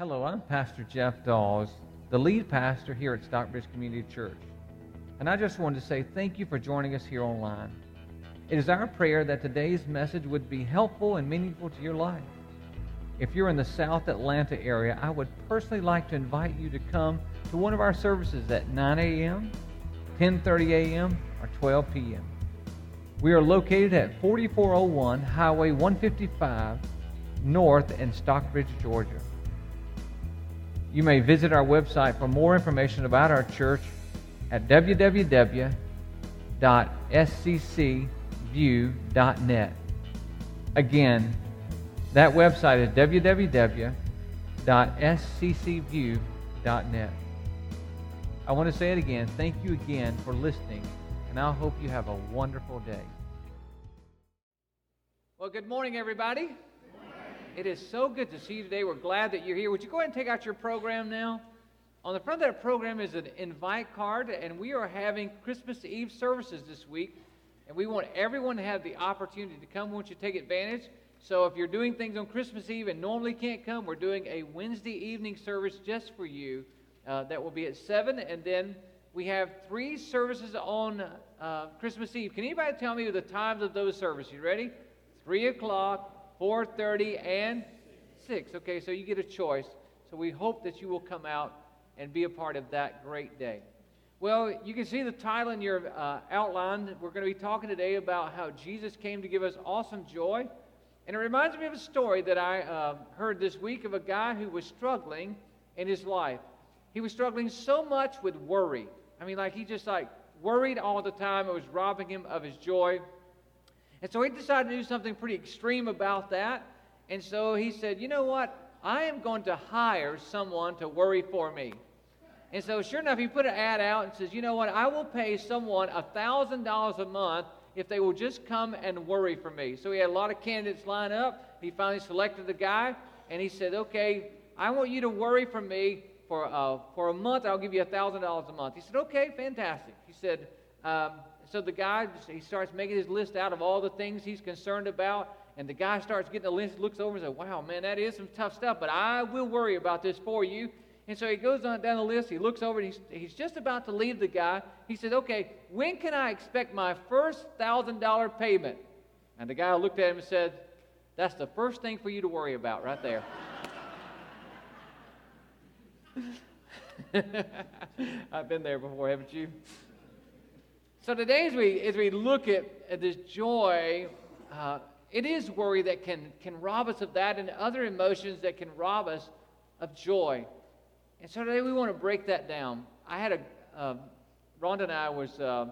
Hello, I'm Pastor Jeff Dawes, the lead pastor here at Stockbridge Community Church. And I just wanted to say thank you for joining us here online. It is our prayer that today's message would be helpful and meaningful to your life. If you're in the South Atlanta area, I would personally like to invite you to come to one of our services at 9 a.m., 10:30 a.m., or 12 p.m. We are located at 4401 Highway 155 North in Stockbridge, Georgia. You may visit our website for more information about our church at www.sccview.net. Again, that website is www.sccview.net. I want to say it again. Thank you again for listening, and I hope you have a wonderful day. Well, good morning, everybody. It is so good to see you today. We're glad that you're here. Would you go ahead and take out your program now? On the front of that program is an invite card, and we are having Christmas Eve services this week. And we want everyone to have the opportunity to come once you take advantage. So if you're doing things on Christmas Eve and normally can't come, we're doing a Wednesday evening service just for you. Uh, that will be at 7. And then we have three services on uh, Christmas Eve. Can anybody tell me the times of those services? You ready? 3 o'clock, 4:30 and 6. Okay, so you get a choice. So we hope that you will come out and be a part of that great day. Well, you can see the title in your uh, outline. We're going to be talking today about how Jesus came to give us awesome joy. And it reminds me of a story that I uh, heard this week of a guy who was struggling in his life. He was struggling so much with worry. I mean, like he just like worried all the time. It was robbing him of his joy. And so he decided to do something pretty extreme about that. And so he said, You know what? I am going to hire someone to worry for me. And so, sure enough, he put an ad out and says, You know what? I will pay someone $1,000 a month if they will just come and worry for me. So he had a lot of candidates line up. He finally selected the guy, and he said, Okay, I want you to worry for me for, uh, for a month. I'll give you $1,000 a month. He said, Okay, fantastic. He said, um, so the guy, he starts making his list out of all the things he's concerned about. And the guy starts getting the list, looks over and says, Wow, man, that is some tough stuff, but I will worry about this for you. And so he goes on down the list. He looks over and he's, he's just about to leave the guy. He says, Okay, when can I expect my first $1,000 payment? And the guy looked at him and said, That's the first thing for you to worry about right there. I've been there before, haven't you? So today, as we, as we look at, at this joy, uh, it is worry that can, can rob us of that and other emotions that can rob us of joy. And so today we want to break that down. I had a, uh, Rhonda and I was, uh,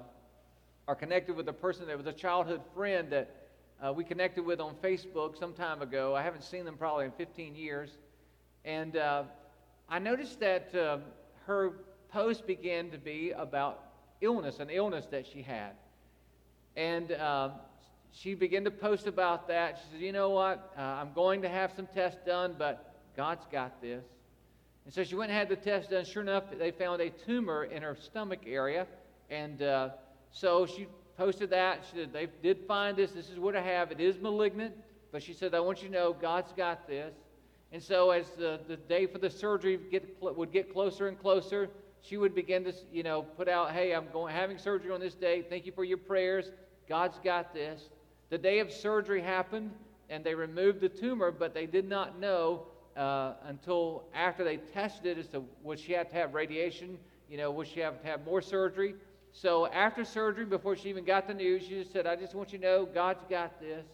are connected with a person that was a childhood friend that uh, we connected with on Facebook some time ago. I haven't seen them probably in 15 years. And uh, I noticed that uh, her post began to be about illness, an illness that she had. And uh, she began to post about that. She said, You know what? Uh, I'm going to have some tests done, but God's got this. And so she went and had the test done. Sure enough, they found a tumor in her stomach area. And uh, so she posted that. She said, They did find this. This is what I have. It is malignant. But she said, I want you to know God's got this. And so as the, the day for the surgery get, would get closer and closer, she would begin to, you know, put out, hey, I'm going having surgery on this day. Thank you for your prayers. God's got this. The day of surgery happened, and they removed the tumor, but they did not know uh, until after they tested it as to would she have to have radiation, you know, would she have to have more surgery. So after surgery, before she even got the news, she just said, I just want you to know God's got this.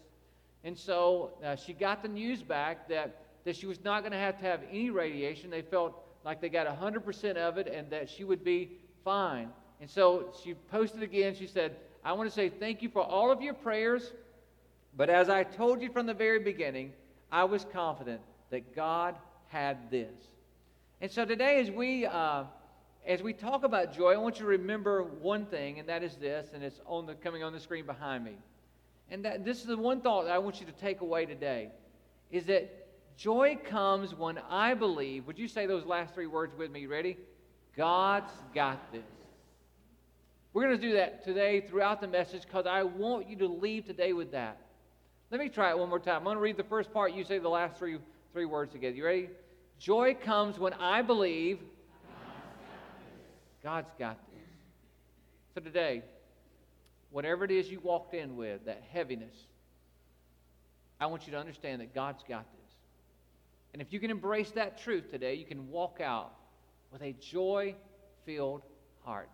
And so uh, she got the news back that, that she was not going to have to have any radiation. They felt like they got 100% of it and that she would be fine. And so she posted again. She said, I want to say thank you for all of your prayers. But as I told you from the very beginning, I was confident that God had this. And so today, as we, uh, as we talk about joy, I want you to remember one thing, and that is this, and it's on the, coming on the screen behind me. And that, this is the one thought that I want you to take away today, is that Joy comes when I believe. Would you say those last three words with me? Ready? God's got this. We're going to do that today throughout the message because I want you to leave today with that. Let me try it one more time. I'm going to read the first part. You say the last three, three words together. You ready? Joy comes when I believe God's got this. So today, whatever it is you walked in with, that heaviness, I want you to understand that God's got this. And if you can embrace that truth today, you can walk out with a joy filled heart.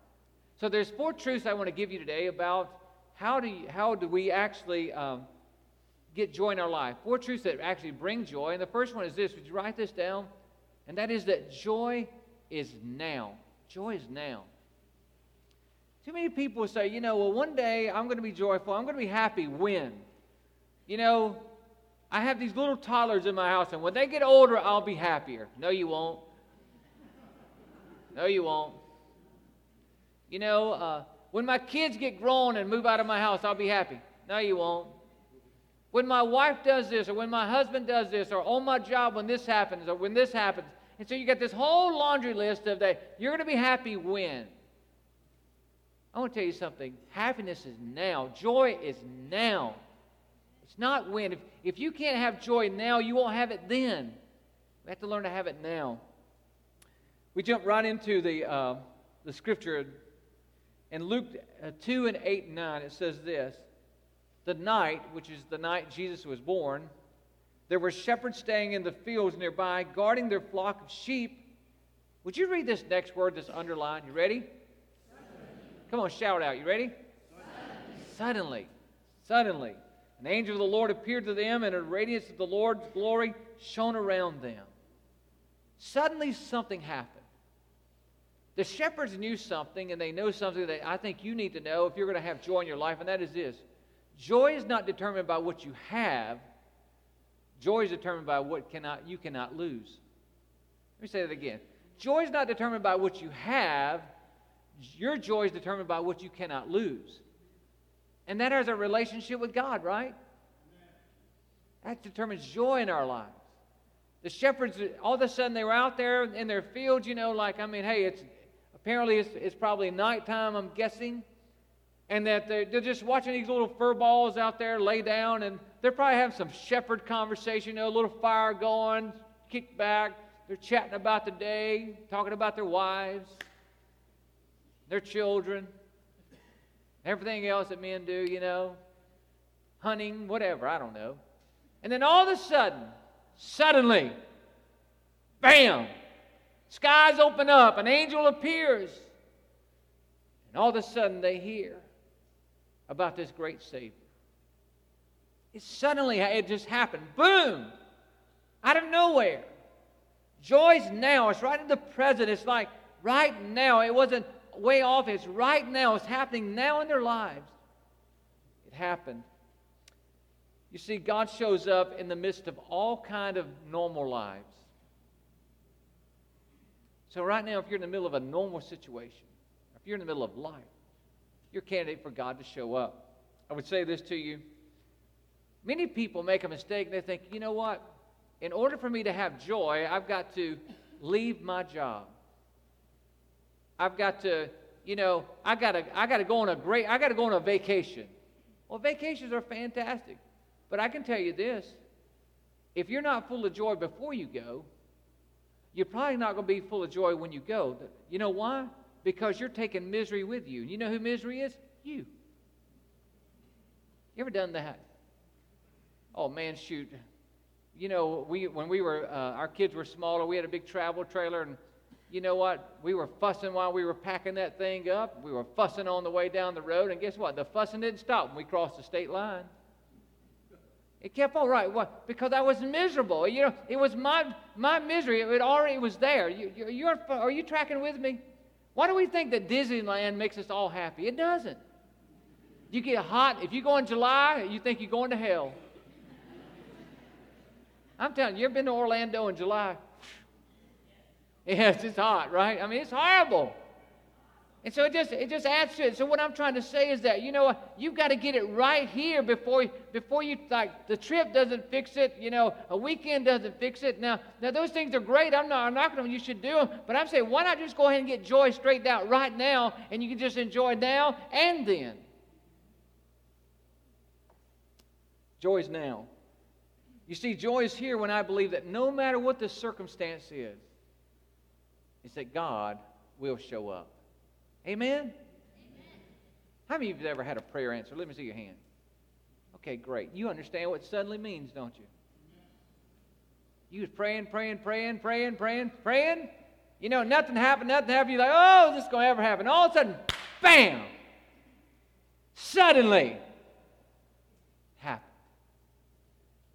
So there's four truths I want to give you today about how do, you, how do we actually um, get joy in our life. Four truths that actually bring joy. And the first one is this. Would you write this down? And that is that joy is now. Joy is now. Too many people say, you know, well, one day I'm going to be joyful. I'm going to be happy when? You know, I have these little toddlers in my house, and when they get older, I'll be happier. No, you won't. No, you won't. You know, uh, when my kids get grown and move out of my house, I'll be happy. No, you won't. When my wife does this, or when my husband does this, or on my job when this happens, or when this happens. And so you get this whole laundry list of that. You're going to be happy when. I want to tell you something. Happiness is now. Joy is now. It's not when. If, if you can't have joy now, you won't have it then. We have to learn to have it now. We jump right into the, uh, the scripture. In Luke uh, 2 and 8 and 9, it says this The night, which is the night Jesus was born, there were shepherds staying in the fields nearby, guarding their flock of sheep. Would you read this next word that's underlined? You ready? Come on, shout out. You ready? Suddenly. Suddenly. An angel of the Lord appeared to them, and a radiance of the Lord's glory shone around them. Suddenly, something happened. The shepherds knew something, and they know something that I think you need to know if you're going to have joy in your life, and that is this joy is not determined by what you have, joy is determined by what cannot, you cannot lose. Let me say that again. Joy is not determined by what you have, your joy is determined by what you cannot lose. And that has a relationship with God, right? That determines joy in our lives. The shepherds, all of a sudden, they were out there in their fields, you know, like, I mean, hey, it's apparently it's, it's probably nighttime, I'm guessing. And that they're, they're just watching these little fur balls out there lay down, and they're probably having some shepherd conversation, you know, a little fire going, kick back. They're chatting about the day, talking about their wives, their children everything else that men do, you know, hunting, whatever, I don't know. And then all of a sudden, suddenly, bam, skies open up, an angel appears. And all of a sudden they hear about this great Savior. It suddenly, it just happened. Boom! Out of nowhere. Joy's now. It's right in the present. It's like right now. It wasn't way off. It's right now. It's happening now in their lives. It happened. You see, God shows up in the midst of all kind of normal lives. So right now, if you're in the middle of a normal situation, if you're in the middle of life, you're a candidate for God to show up. I would say this to you. Many people make a mistake. and They think, you know what? In order for me to have joy, I've got to leave my job. I've got to, you know, I got to, I got to go on a great, I got to go on a vacation. Well, vacations are fantastic. But I can tell you this if you're not full of joy before you go, you're probably not going to be full of joy when you go. You know why? Because you're taking misery with you. You know who misery is? You. You ever done that? Oh man, shoot. You know, we when we were uh, our kids were smaller, we had a big travel trailer, and you know what? We were fussing while we were packing that thing up. We were fussing on the way down the road, and guess what? The fussing didn't stop when we crossed the state line. It kept on right. What? Because I was miserable. You know, it was my my misery. It already was there. You, you, are are you tracking with me? Why do we think that Disneyland makes us all happy? It doesn't. You get hot. If you go in July, you think you're going to hell. I'm telling you, you ever been to Orlando in July? Yes, it's hot, right? I mean, it's horrible. And so it just it just adds to it. So what I'm trying to say is that you know you've got to get it right here before before you like the trip doesn't fix it. You know a weekend doesn't fix it. Now now those things are great. I'm not I'm not going to you should do them. But I'm saying why not just go ahead and get joy straightened out right now, and you can just enjoy now and then. Joy is now. You see, joy is here when I believe that no matter what the circumstance is, it's that God will show up. Amen? Amen? How many of you have ever had a prayer answer? Let me see your hand. Okay, great. You understand what suddenly means, don't you? You was praying, praying, praying, praying, praying, praying. You know, nothing happened, nothing happened. You're like, oh, this is going to ever happen. All of a sudden, bam! Suddenly, happened.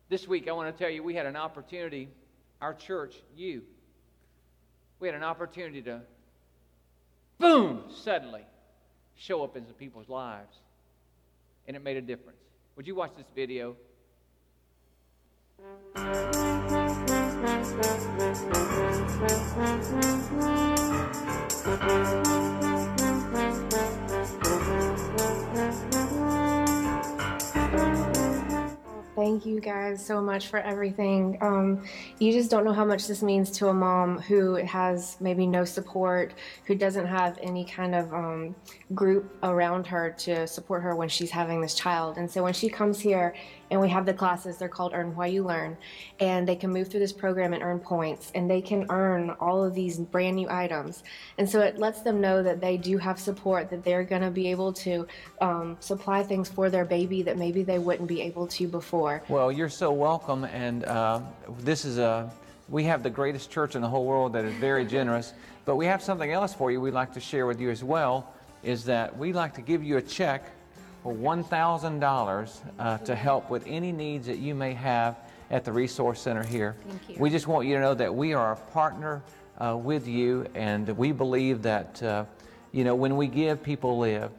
This week, I want to tell you, we had an opportunity, our church, you, we had an opportunity to, boom, suddenly show up in some people's lives. And it made a difference. Would you watch this video? Thank you guys so much for everything. Um, you just don't know how much this means to a mom who has maybe no support, who doesn't have any kind of um, group around her to support her when she's having this child. And so when she comes here and we have the classes, they're called Earn While You Learn, and they can move through this program and earn points, and they can earn all of these brand new items. And so it lets them know that they do have support, that they're going to be able to um, supply things for their baby that maybe they wouldn't be able to before. Well, you're so welcome, and uh, this is a. We have the greatest church in the whole world that is very generous, but we have something else for you we'd like to share with you as well. Is that we'd like to give you a check for $1,000 uh, to help with any needs that you may have at the Resource Center here. Thank you. We just want you to know that we are a partner uh, with you, and we believe that, uh, you know, when we give, people live.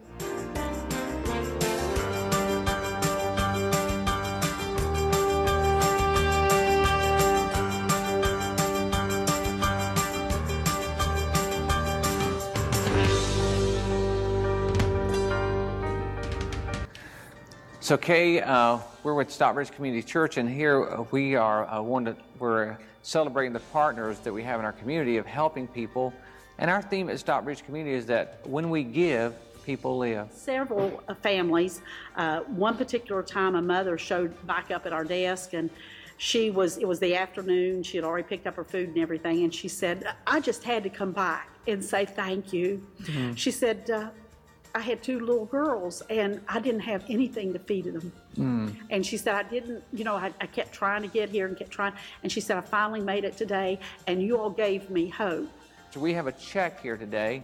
So, Kay, uh, we're with Stockbridge Community Church, and here uh, we are uh, one to, we're celebrating the partners that we have in our community of helping people. And our theme at Stockbridge Community is that when we give, people live. Several uh, families. Uh, one particular time, a mother showed back up at our desk, and she was. It was the afternoon. She had already picked up her food and everything, and she said, "I just had to come back and say thank you." Mm-hmm. She said. Uh, I had two little girls and I didn't have anything to feed them. Mm. And she said, I didn't, you know, I, I kept trying to get here and kept trying. And she said, I finally made it today and you all gave me hope. So, we have a check here today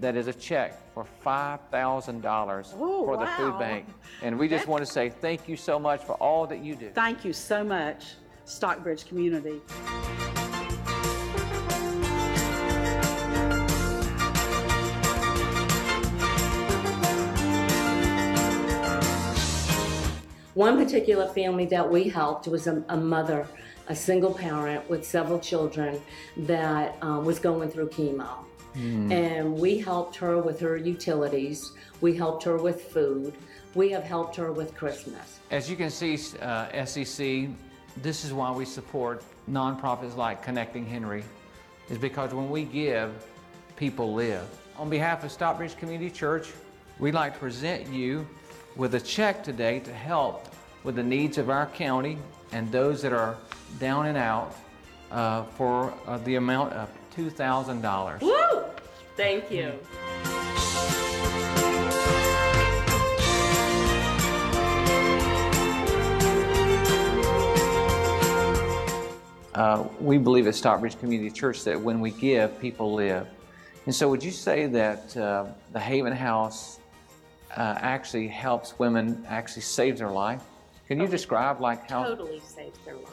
that is a check for $5,000 Oh, for the food bank. And we just That- want to say thank you so much for all that you do. Thank you so much, Stockbridge community. One particular family that we helped was a, a mother, a single parent with several children that um, was going through chemo. And we helped her with her utilities, we helped her with food, we have helped her with Christmas. As you can see, uh, SCC, this is why we support nonprofits like Connecting Henry, is because when we give, people live. On behalf of Stockbridge Community Church, we'd like to present you with a check today to help with the needs of our county and those that are down and out uh, for uh, the amount of $2,000. Woo! Thank you. Uh, we believe at Stockbridge Community Church that when we give, people live. And so, would you say that uh, the Haven House uh, actually helps women, actually saves their life? Can you describe like how? totally saves their lives.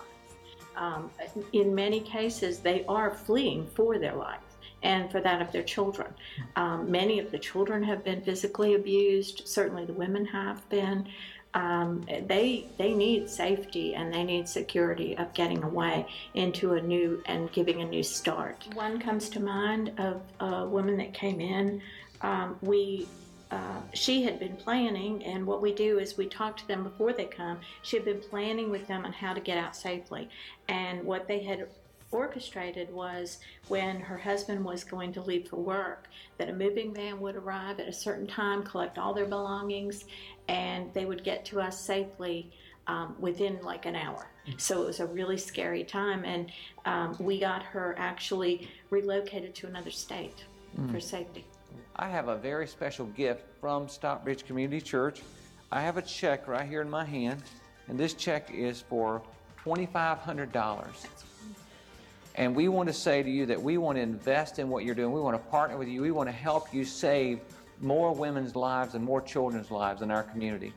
Um, in many cases, they are fleeing for their life and for that of their children. Um, many of the children have been physically abused. Certainly, the women have been. Um, they they need safety and they need security of getting away into a new and giving a new start. One comes to mind of a woman that came in. Um, we uh, she had been planning, and what we do is we talk to them before they come. She had been planning with them on how to get out safely, and what they had orchestrated was when her husband was going to leave for work, that a moving van would arrive at a certain time, collect all their belongings, and they would get to us safely um, within like an hour. So it was a really scary time, and um, we got her actually relocated to another state for safety. I have a very special gift from Stockbridge Community Church. I have a check right here in my hand, and this check is for $2,500. And we want to say to you that we want to invest in what you're doing. We want to partner with you. We want to help you save more women's lives and more children's lives in our community.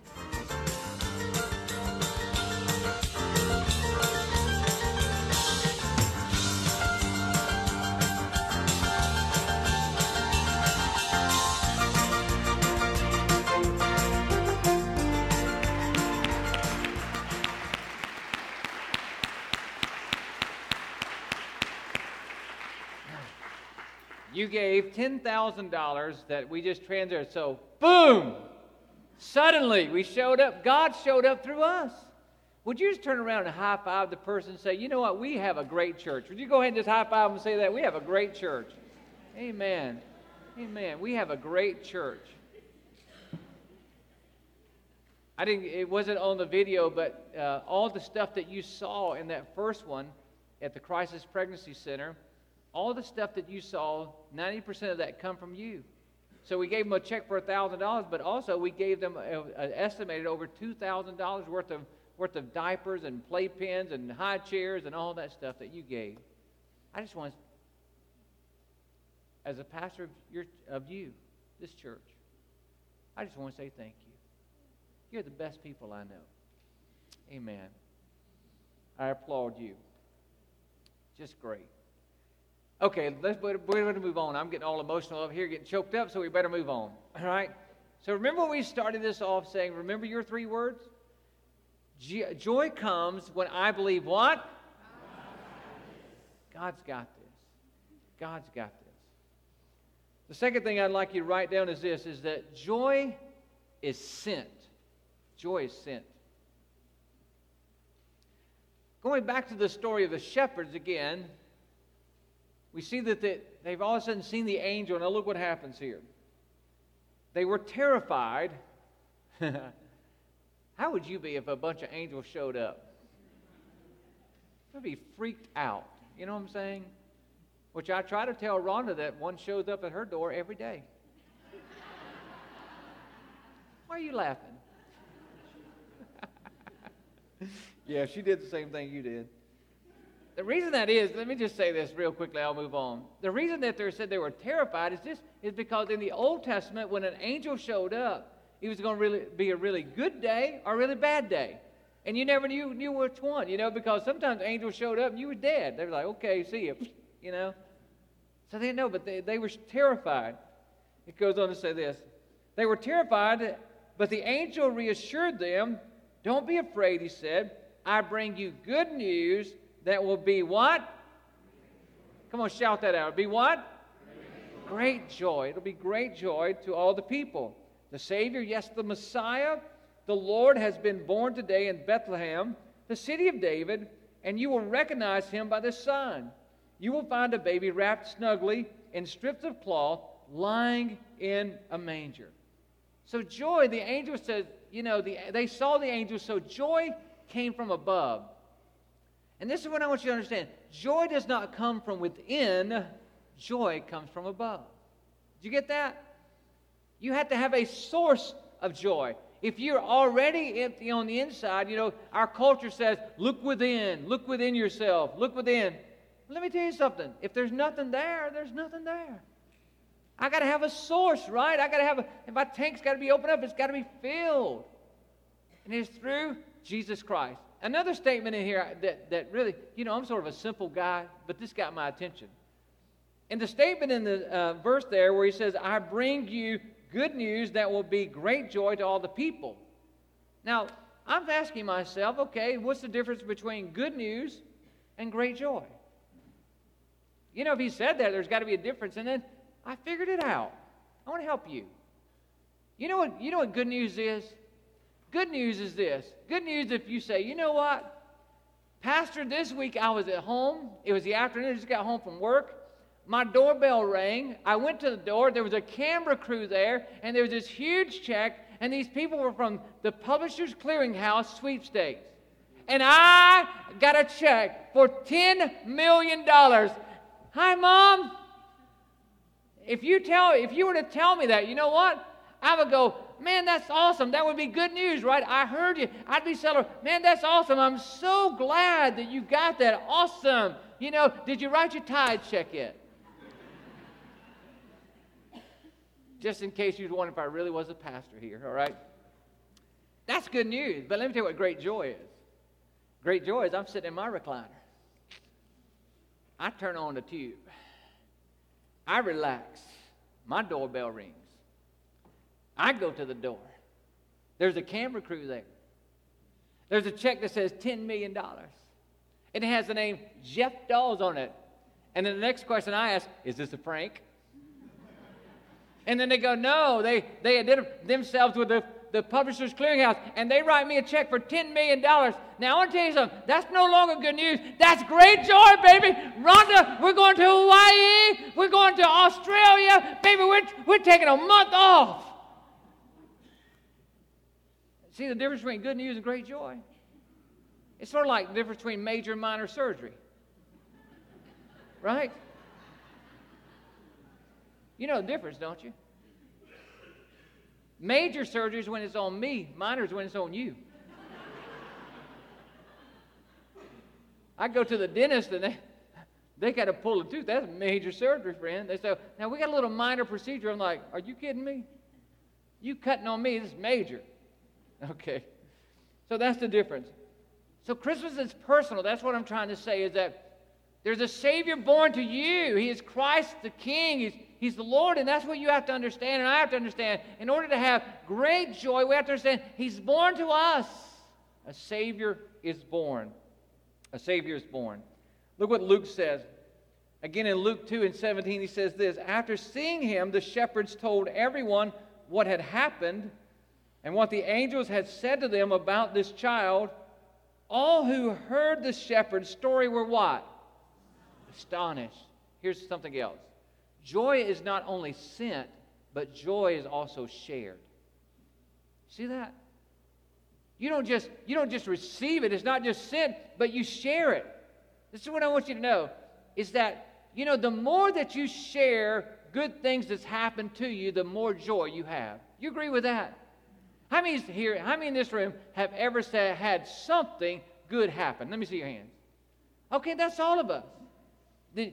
Gave $10,000 that we just transferred. So, boom! Suddenly, we showed up. God showed up through us. Would you just turn around and high five the person and say, you know what? We have a great church. Would you go ahead and just high five them and say that? We have a great church. Amen. Amen. We have a great church. I didn't, it wasn't on the video, but uh, all the stuff that you saw in that first one at the Crisis Pregnancy Center, all the stuff that you saw, 90% of that come from you. So we gave them a check for $1,000, but also we gave them an estimated over $2,000 worth of, worth of diapers and playpens and high chairs and all that stuff that you gave. I just want, as a pastor of, your, of you, this church, I just want to say thank you. You're the best people I know. Amen. I applaud you. Just great. Okay, let's we're going to move on. I'm getting all emotional over here, getting choked up, so we better move on. All right. So remember we started this off saying, "Remember your three words." Joy comes when I believe what? God's got this. God's got this. The second thing I'd like you to write down is this: is that joy is sent. Joy is sent. Going back to the story of the shepherds again, we see that they've all of a sudden seen the angel. Now, look what happens here. They were terrified. How would you be if a bunch of angels showed up? I'd be freaked out. You know what I'm saying? Which I try to tell Rhonda that one shows up at her door every day. Why are you laughing? yeah, she did the same thing you did. The reason that is, let me just say this real quickly, I'll move on. The reason that they said they were terrified is just is because in the Old Testament, when an angel showed up, it was going to really be a really good day or a really bad day. And you never knew, knew which one, you know, because sometimes angels showed up and you were dead. They were like, okay, see you, you know. So they know, but they, they were terrified. It goes on to say this. They were terrified, but the angel reassured them, don't be afraid, he said. I bring you good news that will be what? Come on, shout that out. Be what? Great joy. It'll be great joy to all the people. The Savior, yes, the Messiah, the Lord has been born today in Bethlehem, the city of David, and you will recognize him by the sign. You will find a baby wrapped snugly in strips of cloth, lying in a manger. So, joy, the angel says, you know, the, they saw the angel, so joy came from above. And this is what I want you to understand joy does not come from within, joy comes from above. Did you get that? You have to have a source of joy. If you're already empty on the inside, you know, our culture says, look within, look within yourself, look within. Let me tell you something. If there's nothing there, there's nothing there. I got to have a source, right? I got to have a, my tank's got to be opened up, it's got to be filled. And it's through Jesus Christ. Another statement in here that, that really, you know, I'm sort of a simple guy, but this got my attention. In the statement in the uh, verse there where he says, I bring you good news that will be great joy to all the people. Now, I'm asking myself, okay, what's the difference between good news and great joy? You know, if he said that, there's got to be a difference. And then I figured it out. I want to help you. You know what, you know what good news is? Good news is this. Good news if you say, you know what? Pastor, this week I was at home. It was the afternoon. I just got home from work. My doorbell rang. I went to the door. There was a camera crew there, and there was this huge check, and these people were from the Publishers Clearinghouse sweepstakes. and I got a check for $10 million. Hi, Mom. If you tell if you were to tell me that, you know what? I would go, man, that's awesome. That would be good news, right? I heard you. I'd be celebrating. Man, that's awesome. I'm so glad that you got that. Awesome. You know, did you write your tithe check yet? Just in case you was wondering if I really was a pastor here, all right? That's good news. But let me tell you what great joy is. Great joy is I'm sitting in my recliner. I turn on the tube. I relax. My doorbell rings. I go to the door. There's a camera crew there. There's a check that says $10 million. And it has the name Jeff Dawes on it. And then the next question I ask, is this a prank? And then they go, no, they, they identify themselves with the, the Publishers Clearinghouse, and they write me a check for $10 million. Now, I want to tell you something. That's no longer good news. That's great joy, baby. Rhonda, we're going to Hawaii. We're going to Australia. Baby, we're, we're taking a month off. See the difference between good news and great joy? It's sort of like the difference between major and minor surgery. Right? You know the difference, don't you? Major surgery is when it's on me, minor is when it's on you. I go to the dentist and they, they got to pull a tooth. That's major surgery, friend. They say, now we got a little minor procedure. I'm like, are you kidding me? You cutting on me, this is major. Okay. So that's the difference. So Christmas is personal. That's what I'm trying to say is that there's a Savior born to you. He is Christ the King. He's, he's the Lord, and that's what you have to understand, and I have to understand. In order to have great joy, we have to understand He's born to us. A Savior is born. A Savior is born. Look what Luke says. Again, in Luke 2 and 17, he says this After seeing him, the shepherds told everyone what had happened and what the angels had said to them about this child, all who heard the shepherd's story were what? Astonished. Here's something else joy is not only sent, but joy is also shared. See that? You don't just you don't just receive it, it's not just sent, but you share it. This is what I want you to know is that you know the more that you share good things that's happened to you, the more joy you have. You agree with that? How many here, how many in this room have ever said, had something good happen? Let me see your hands. Okay, that's all of us.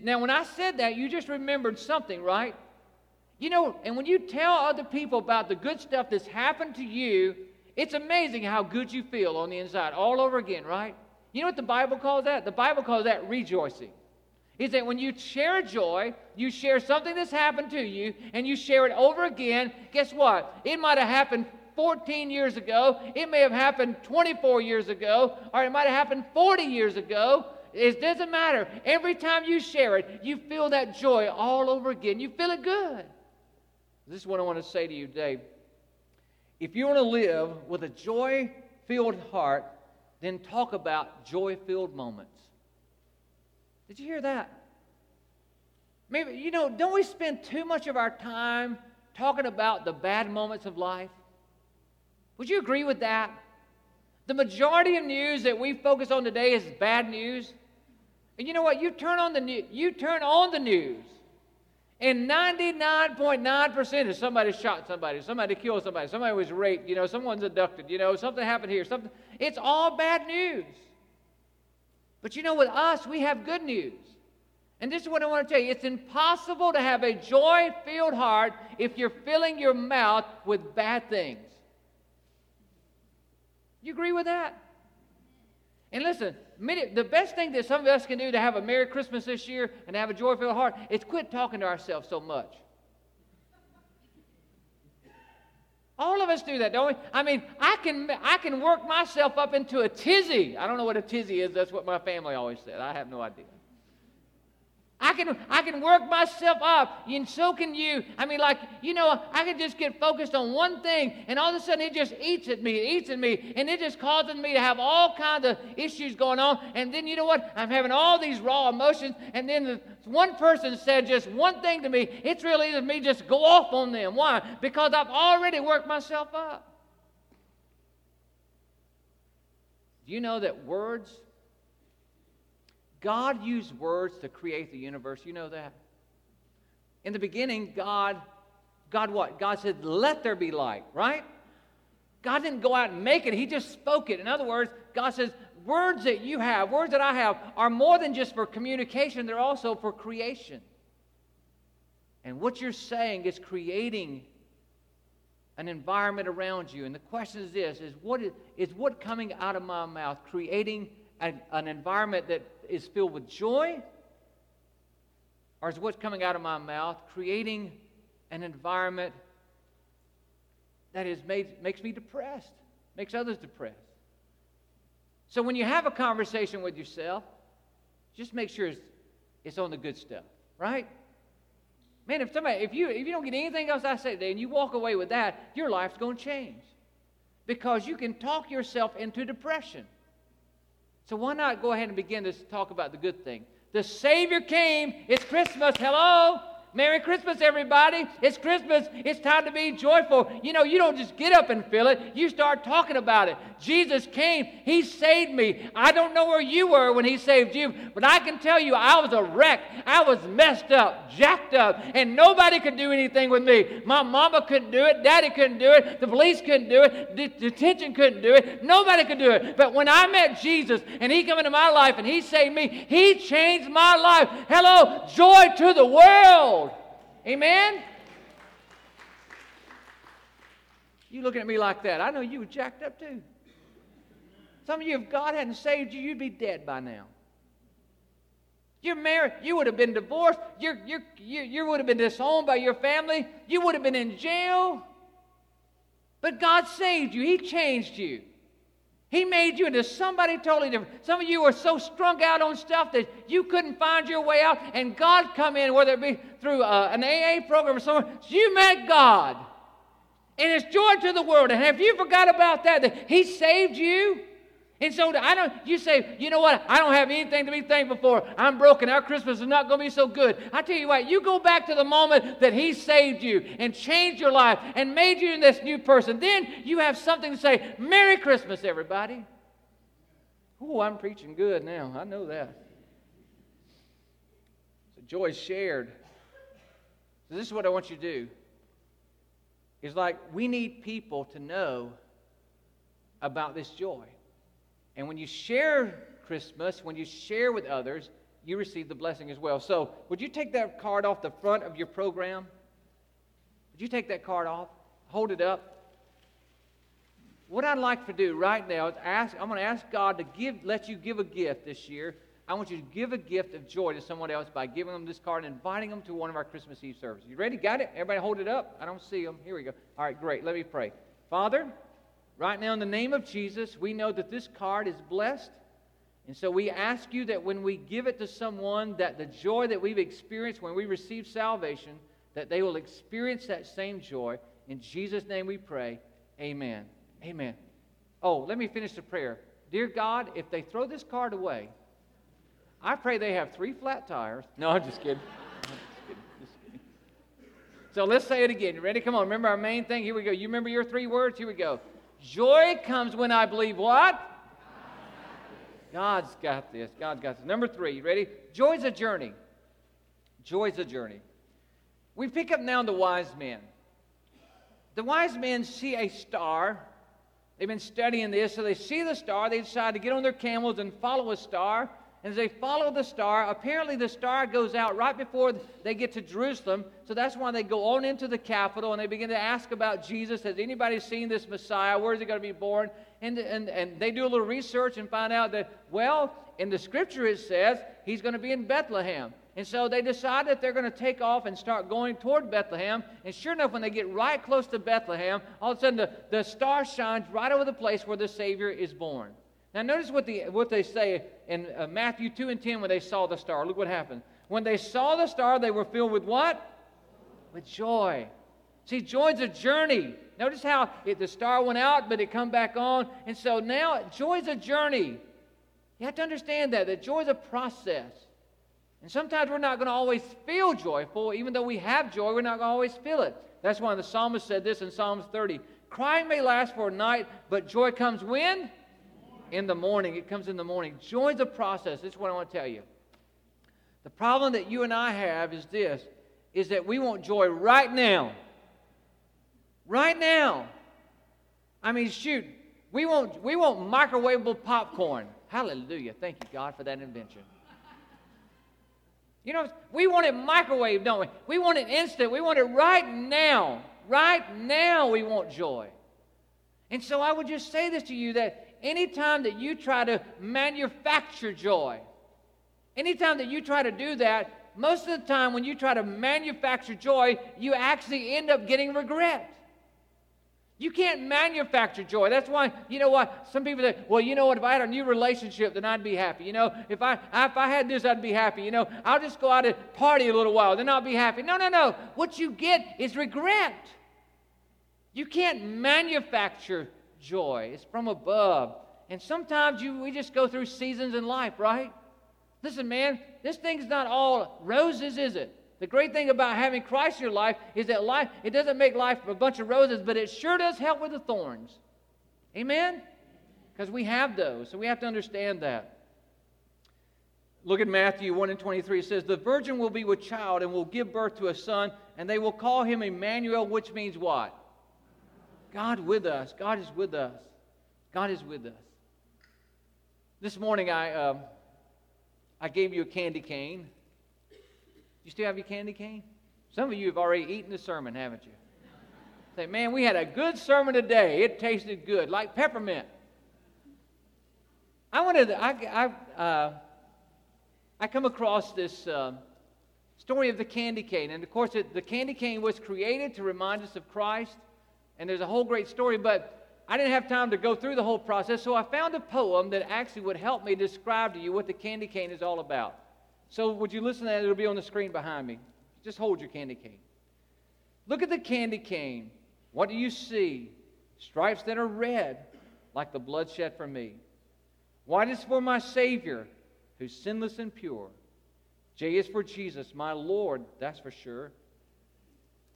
Now, when I said that, you just remembered something, right? You know, and when you tell other people about the good stuff that's happened to you, it's amazing how good you feel on the inside all over again, right? You know what the Bible calls that? The Bible calls that rejoicing. Is that when you share joy, you share something that's happened to you, and you share it over again, guess what? It might have happened 14 years ago. It may have happened 24 years ago, or it might have happened 40 years ago. It doesn't matter. Every time you share it, you feel that joy all over again. You feel it good. This is what I want to say to you today. If you want to live with a joy filled heart, then talk about joy filled moments. Did you hear that? Maybe, you know, don't we spend too much of our time talking about the bad moments of life? Would you agree with that? The majority of news that we focus on today is bad news. And you know what? You turn on the news, you turn on the news, and 99.9% is somebody shot somebody, somebody killed somebody, somebody was raped, you know, someone's abducted, you know, something happened here, something. It's all bad news. But you know, with us, we have good news. And this is what I want to tell you it's impossible to have a joy filled heart if you're filling your mouth with bad things. You agree with that? And listen, many, the best thing that some of us can do to have a Merry Christmas this year and have a joyful heart is quit talking to ourselves so much. All of us do that, don't we? I mean, I can, I can work myself up into a tizzy. I don't know what a tizzy is. That's what my family always said. I have no idea. I can, I can work myself up, and so can you. I mean, like, you know, I can just get focused on one thing, and all of a sudden it just eats at me, it eats at me, and it just causes me to have all kinds of issues going on. And then, you know what? I'm having all these raw emotions, and then the, one person said just one thing to me. It's really me just go off on them. Why? Because I've already worked myself up. Do you know that words, God used words to create the universe? You know that? In the beginning, God, God what? God said, let there be light, right? God didn't go out and make it, He just spoke it. In other words, God says, words that you have, words that I have, are more than just for communication, they're also for creation. And what you're saying is creating an environment around you. And the question is this is what is, is what coming out of my mouth creating an, an environment that is filled with joy? Or is what's coming out of my mouth creating an environment that is made, makes me depressed, makes others depressed? So when you have a conversation with yourself, just make sure it's, it's on the good stuff, right? Man, if somebody, if you if you don't get anything else I say today and you walk away with that, your life's going to change. Because you can talk yourself into depression. So why not go ahead and begin to talk about the good thing? The Savior came. It's Christmas. Hello. Merry Christmas, everybody. It's Christmas. It's time to be joyful. You know, you don't just get up and feel it, you start talking about it. Jesus came. He saved me. I don't know where you were when He saved you, but I can tell you I was a wreck. I was messed up, jacked up, and nobody could do anything with me. My mama couldn't do it. Daddy couldn't do it. The police couldn't do it. The detention couldn't do it. Nobody could do it. But when I met Jesus and He came into my life and He saved me, He changed my life. Hello, joy to the world. Amen? You looking at me like that. I know you were jacked up too. Some of you, if God hadn't saved you, you'd be dead by now. You're married, you would have been divorced, you're, you're, you, you would have been disowned by your family, you would have been in jail. But God saved you, He changed you. He made you into somebody totally different. Some of you were so strung out on stuff that you couldn't find your way out, and God come in, whether it be through uh, an AA program or somewhere. So you met God, and it's joy to the world. And have you forgot about that? That He saved you. And so I don't. You say, you know what? I don't have anything to be thankful for. I'm broken. Our Christmas is not going to be so good. I tell you what. You go back to the moment that He saved you and changed your life and made you this new person. Then you have something to say. Merry Christmas, everybody. Oh, I'm preaching good now. I know that. So joy shared. So this is what I want you to do. It's like we need people to know about this joy. And when you share Christmas, when you share with others, you receive the blessing as well. So, would you take that card off the front of your program? Would you take that card off? Hold it up. What I'd like to do right now is ask, I'm going to ask God to give, let you give a gift this year. I want you to give a gift of joy to someone else by giving them this card and inviting them to one of our Christmas Eve services. You ready? Got it? Everybody hold it up. I don't see them. Here we go. All right, great. Let me pray. Father, Right now, in the name of Jesus, we know that this card is blessed. And so we ask you that when we give it to someone, that the joy that we've experienced when we receive salvation, that they will experience that same joy. In Jesus' name we pray. Amen. Amen. Oh, let me finish the prayer. Dear God, if they throw this card away, I pray they have three flat tires. No, I'm just kidding. So let's say it again. You ready? Come on. Remember our main thing? Here we go. You remember your three words? Here we go. Joy comes when I believe what? God's got this. God's got this. Number three, you ready? Joy's a journey. Joy's a journey. We pick up now the wise men. The wise men see a star. They've been studying this, so they see the star. They decide to get on their camels and follow a star. As they follow the star, apparently the star goes out right before they get to Jerusalem. So that's why they go on into the capital and they begin to ask about Jesus. Has anybody seen this Messiah? Where is he going to be born? And, and, and they do a little research and find out that, well, in the scripture it says he's going to be in Bethlehem. And so they decide that they're going to take off and start going toward Bethlehem. And sure enough, when they get right close to Bethlehem, all of a sudden the, the star shines right over the place where the Savior is born. Now, notice what, the, what they say in uh, Matthew 2 and 10 when they saw the star. Look what happened. When they saw the star, they were filled with what? With joy. See, joy's a journey. Notice how it, the star went out, but it come back on. And so now, joy's a journey. You have to understand that, that joy's a process. And sometimes we're not going to always feel joyful. Even though we have joy, we're not going to always feel it. That's why the psalmist said this in Psalms 30. Crying may last for a night, but joy comes when? In the morning. It comes in the morning. Joy the process. This is what I want to tell you. The problem that you and I have is this is that we want joy right now. Right now. I mean, shoot, we want we want microwavable popcorn. Hallelujah. Thank you, God, for that invention. You know, we want it microwave, don't we? We want it instant. We want it right now. Right now, we want joy. And so I would just say this to you that anytime that you try to manufacture joy, anytime that you try to do that, most of the time when you try to manufacture joy, you actually end up getting regret. You can't manufacture joy. That's why, you know what? Some people say, well, you know what? If I had a new relationship, then I'd be happy. You know, if I, if I had this, I'd be happy. You know, I'll just go out and party a little while, then I'll be happy. No, no, no. What you get is regret. You can't manufacture joy, it's from above. And sometimes you, we just go through seasons in life, right? Listen, man, this thing's not all roses, is it? The great thing about having Christ in your life is that life, it doesn't make life a bunch of roses, but it sure does help with the thorns. Amen? Because we have those, so we have to understand that. Look at Matthew 1 and 23. It says, The virgin will be with child and will give birth to a son, and they will call him Emmanuel, which means what? God with us. God is with us. God is with us. This morning I, uh, I gave you a candy cane. You still have your candy cane? Some of you have already eaten the sermon, haven't you? Say, man, we had a good sermon today. It tasted good, like peppermint. I wanted, to, I, I, uh, I come across this uh, story of the candy cane, and of course, it, the candy cane was created to remind us of Christ, and there's a whole great story. But I didn't have time to go through the whole process, so I found a poem that actually would help me describe to you what the candy cane is all about. So, would you listen to that? It'll be on the screen behind me. Just hold your candy cane. Look at the candy cane. What do you see? Stripes that are red, like the blood shed for me. White is for my Savior, who's sinless and pure. J is for Jesus, my Lord, that's for sure.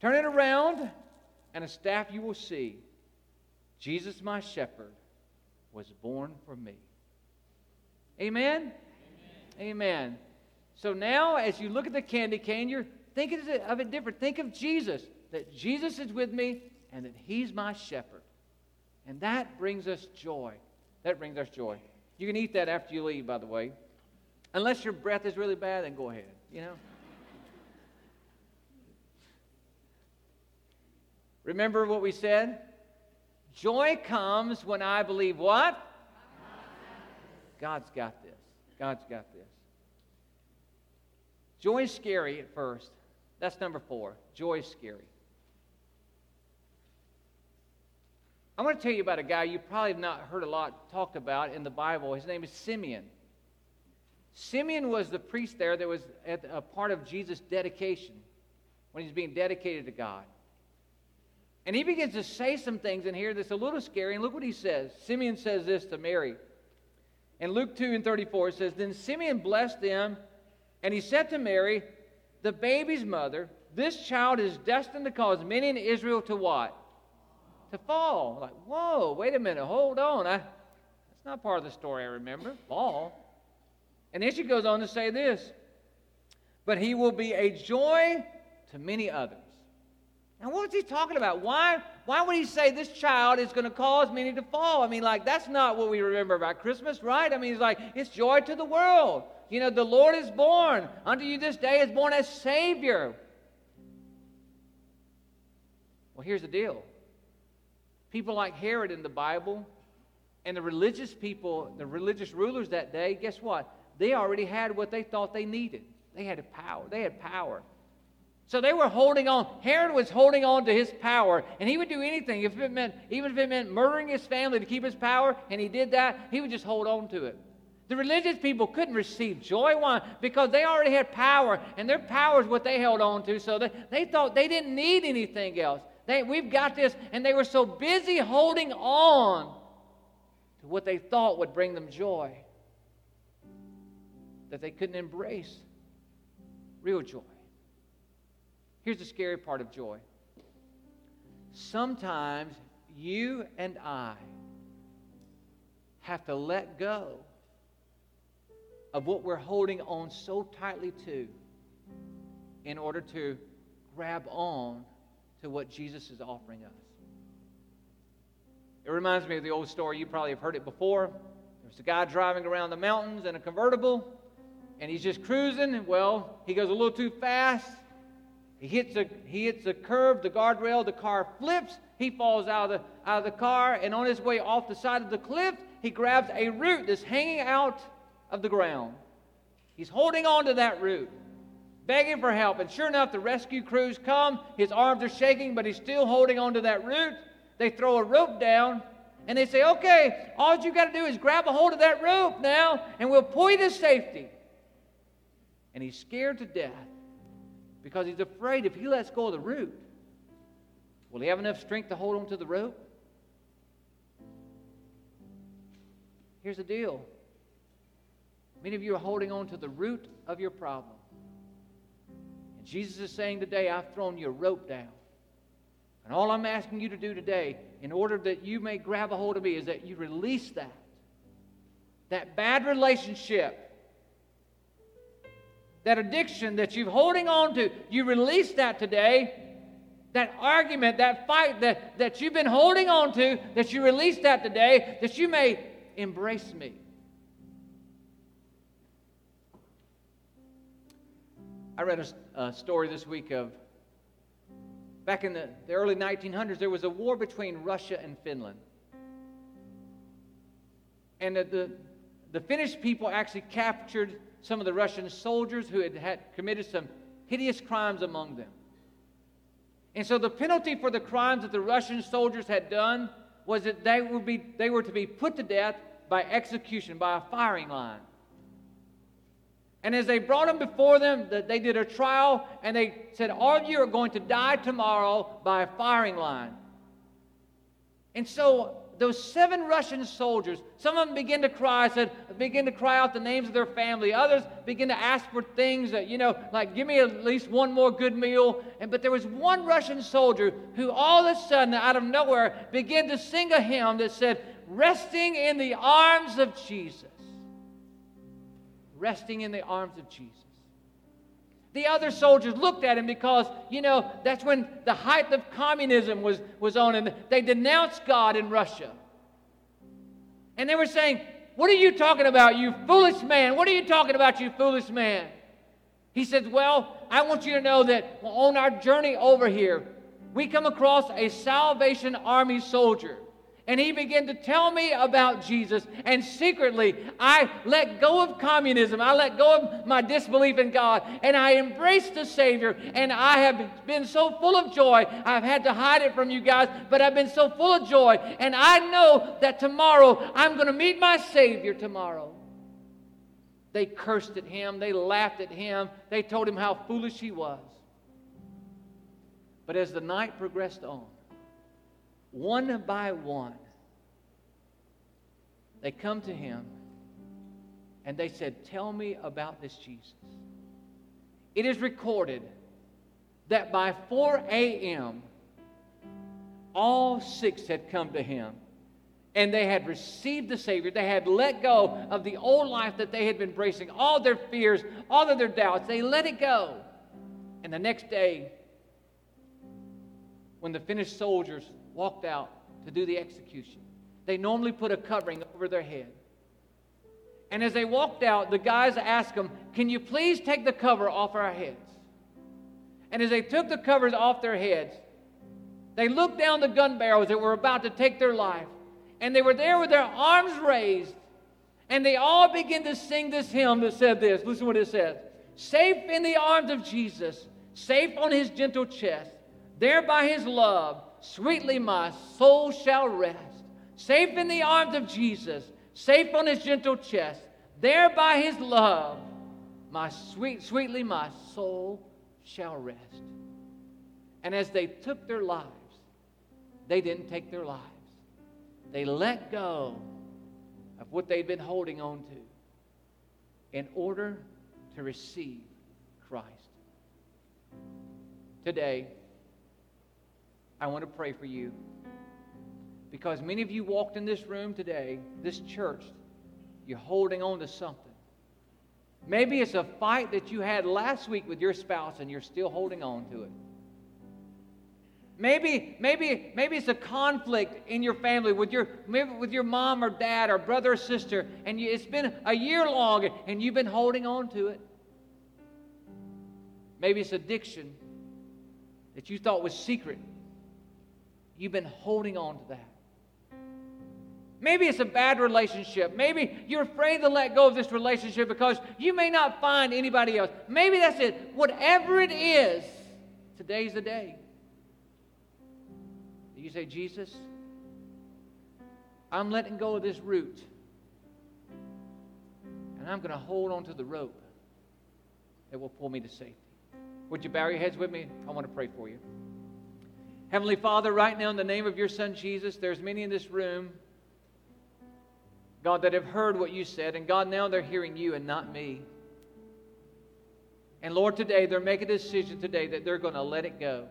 Turn it around, and a staff you will see. Jesus, my shepherd, was born for me. Amen? Amen. Amen. So now, as you look at the candy cane, you're thinking of it different. Think of Jesus, that Jesus is with me and that He's my shepherd. And that brings us joy. That brings us joy. You can eat that after you leave, by the way. Unless your breath is really bad, then go ahead, you know? Remember what we said? Joy comes when I believe what? God's got this. God's got this. Joy is scary at first. That's number four. Joy is scary. I want to tell you about a guy you probably have not heard a lot talked about in the Bible. His name is Simeon. Simeon was the priest there that was at a part of Jesus' dedication when he's being dedicated to God. And he begins to say some things in here that's a little scary. And look what he says. Simeon says this to Mary. In Luke 2 and 34, it says, Then Simeon blessed them and he said to Mary, the baby's mother, This child is destined to cause many in Israel to what? To fall. Like, whoa, wait a minute, hold on. I, that's not part of the story I remember. Fall. And then she goes on to say this But he will be a joy to many others. Now, what was he talking about? Why, why would he say this child is going to cause many to fall? I mean, like, that's not what we remember about Christmas, right? I mean, it's like, it's joy to the world. You know, the Lord is born. Unto you this day is born as Savior. Well, here's the deal people like Herod in the Bible and the religious people, the religious rulers that day, guess what? They already had what they thought they needed. They had power. They had power. So they were holding on. Herod was holding on to his power, and he would do anything if it meant, even if it meant murdering his family to keep his power, and he did that, he would just hold on to it. The religious people couldn't receive joy. Why? Because they already had power, and their power is what they held on to. So they, they thought they didn't need anything else. They, we've got this, and they were so busy holding on to what they thought would bring them joy that they couldn't embrace real joy. Here's the scary part of joy. Sometimes you and I have to let go of what we're holding on so tightly to in order to grab on to what Jesus is offering us. It reminds me of the old story. You probably have heard it before. There's a guy driving around the mountains in a convertible, and he's just cruising. Well, he goes a little too fast. He hits a he hits a curve, the guardrail, the car flips, he falls out of the out of the car, and on his way off the side of the cliff, he grabs a root that's hanging out of the ground. He's holding on to that root, begging for help. And sure enough, the rescue crews come. His arms are shaking, but he's still holding on to that root. They throw a rope down, and they say, Okay, all you got to do is grab a hold of that rope now, and we'll pull you to safety. And he's scared to death because he's afraid if he lets go of the root, will he have enough strength to hold on to the rope? Here's the deal many of you are holding on to the root of your problem. And Jesus is saying today, I've thrown your rope down. And all I'm asking you to do today, in order that you may grab a hold of me, is that you release that. That bad relationship that addiction that you're holding on to, you release that today. That argument, that fight that, that you've been holding on to, that you release that today, that you may embrace me. I read a, a story this week of back in the, the early 1900s, there was a war between Russia and Finland. And the, the, the Finnish people actually captured some of the Russian soldiers who had, had committed some hideous crimes among them. And so the penalty for the crimes that the Russian soldiers had done was that they, would be, they were to be put to death by execution, by a firing line. And as they brought them before them, they did a trial and they said, All of you are going to die tomorrow by a firing line. And so those seven Russian soldiers, some of them begin to cry, said, begin to cry out the names of their family. Others begin to ask for things that, you know, like give me at least one more good meal. And but there was one Russian soldier who all of a sudden, out of nowhere, began to sing a hymn that said, Resting in the arms of Jesus. Resting in the arms of Jesus. The other soldiers looked at him because, you know, that's when the height of communism was, was on, and they denounced God in Russia. And they were saying, What are you talking about, you foolish man? What are you talking about, you foolish man? He said, Well, I want you to know that on our journey over here, we come across a Salvation Army soldier and he began to tell me about Jesus. And secretly, I let go of communism. I let go of my disbelief in God. And I embraced the Savior. And I have been so full of joy. I've had to hide it from you guys, but I've been so full of joy. And I know that tomorrow I'm going to meet my Savior tomorrow. They cursed at him. They laughed at him. They told him how foolish he was. But as the night progressed on, one by one, they come to him and they said, Tell me about this Jesus. It is recorded that by 4 a.m., all six had come to him and they had received the Savior. They had let go of the old life that they had been bracing, all their fears, all of their doubts. They let it go. And the next day, when the Finnish soldiers walked out to do the execution. They normally put a covering over their head. And as they walked out, the guys asked them, Can you please take the cover off our heads? And as they took the covers off their heads, they looked down the gun barrels that were about to take their life. And they were there with their arms raised. And they all began to sing this hymn that said this. Listen what it says Safe in the arms of Jesus, safe on his gentle chest, there by his love, Sweetly my soul shall rest, safe in the arms of Jesus, safe on his gentle chest. There by his love, my sweet, sweetly my soul shall rest. And as they took their lives, they didn't take their lives. They let go of what they'd been holding on to in order to receive Christ. Today, I want to pray for you Because many of you walked in this room today, this church, you're holding on to something. Maybe it's a fight that you had last week with your spouse and you're still holding on to it. Maybe, maybe, maybe it's a conflict in your family with your, maybe with your mom or dad or brother or sister, and you, it's been a year long and you've been holding on to it. Maybe it's addiction that you thought was secret. You've been holding on to that. Maybe it's a bad relationship. Maybe you're afraid to let go of this relationship because you may not find anybody else. Maybe that's it. Whatever it is, today's the day. You say, Jesus, I'm letting go of this root. And I'm going to hold on to the rope that will pull me to safety. Would you bow your heads with me? I want to pray for you. Heavenly Father, right now in the name of your Son Jesus, there's many in this room, God, that have heard what you said, and God, now they're hearing you and not me. And Lord, today they're making a decision today that they're going to let it go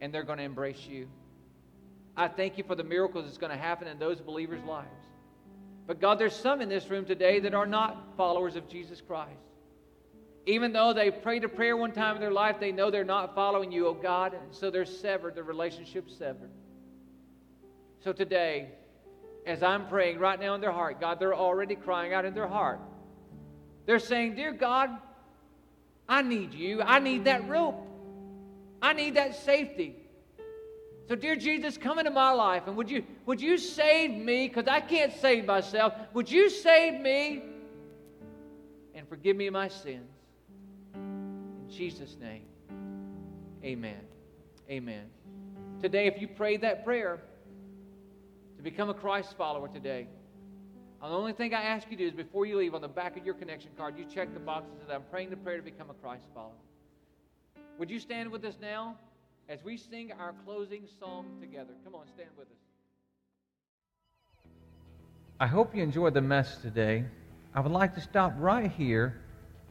and they're going to embrace you. I thank you for the miracles that's going to happen in those believers' lives. But God, there's some in this room today that are not followers of Jesus Christ. Even though they prayed a prayer one time in their life, they know they're not following you, oh God, and so they're severed, the relationship's severed. So today, as I'm praying right now in their heart, God, they're already crying out in their heart. They're saying, Dear God, I need you. I need that rope. I need that safety. So, dear Jesus, come into my life and would you, would you save me? Because I can't save myself. Would you save me and forgive me my sins? Jesus' name, amen. Amen. Today, if you prayed that prayer to become a Christ follower today, the only thing I ask you to do is before you leave on the back of your connection card, you check the boxes that I'm praying the prayer to become a Christ follower. Would you stand with us now? as we sing our closing song together. Come on, stand with us. I hope you enjoyed the message today. I would like to stop right here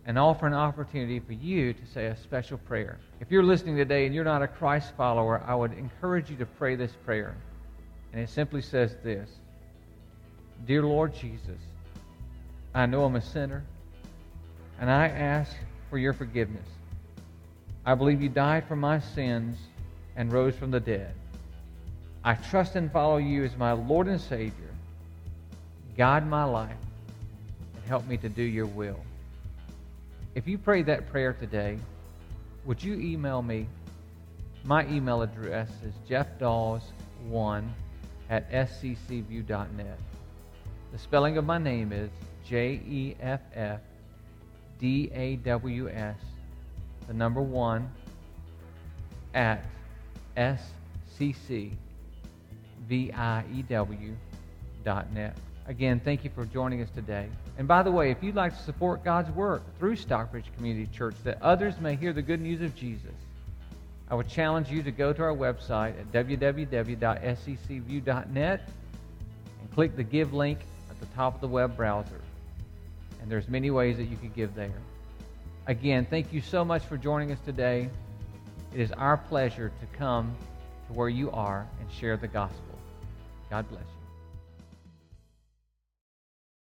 and offer an opportunity for you to say a special prayer. If you're listening today and you're not a Christ follower, I would encourage you to pray this prayer. And it simply says this Dear Lord Jesus, I know I'm a sinner, and I ask for your forgiveness. I believe you died for my sins and rose from the dead. I trust and follow you as my Lord and Savior. Guide my life and help me to do your will. If you prayed that prayer today, would you email me? My email address is jeffdawes1 at sccview.net. The spelling of my name is J E F F D A W S the number one, at sccview.net. Again, thank you for joining us today. And by the way, if you'd like to support God's work through Stockbridge Community Church that others may hear the good news of Jesus, I would challenge you to go to our website at www.sccview.net and click the Give link at the top of the web browser. And there's many ways that you can give there. Again, thank you so much for joining us today. It is our pleasure to come to where you are and share the gospel. God bless you.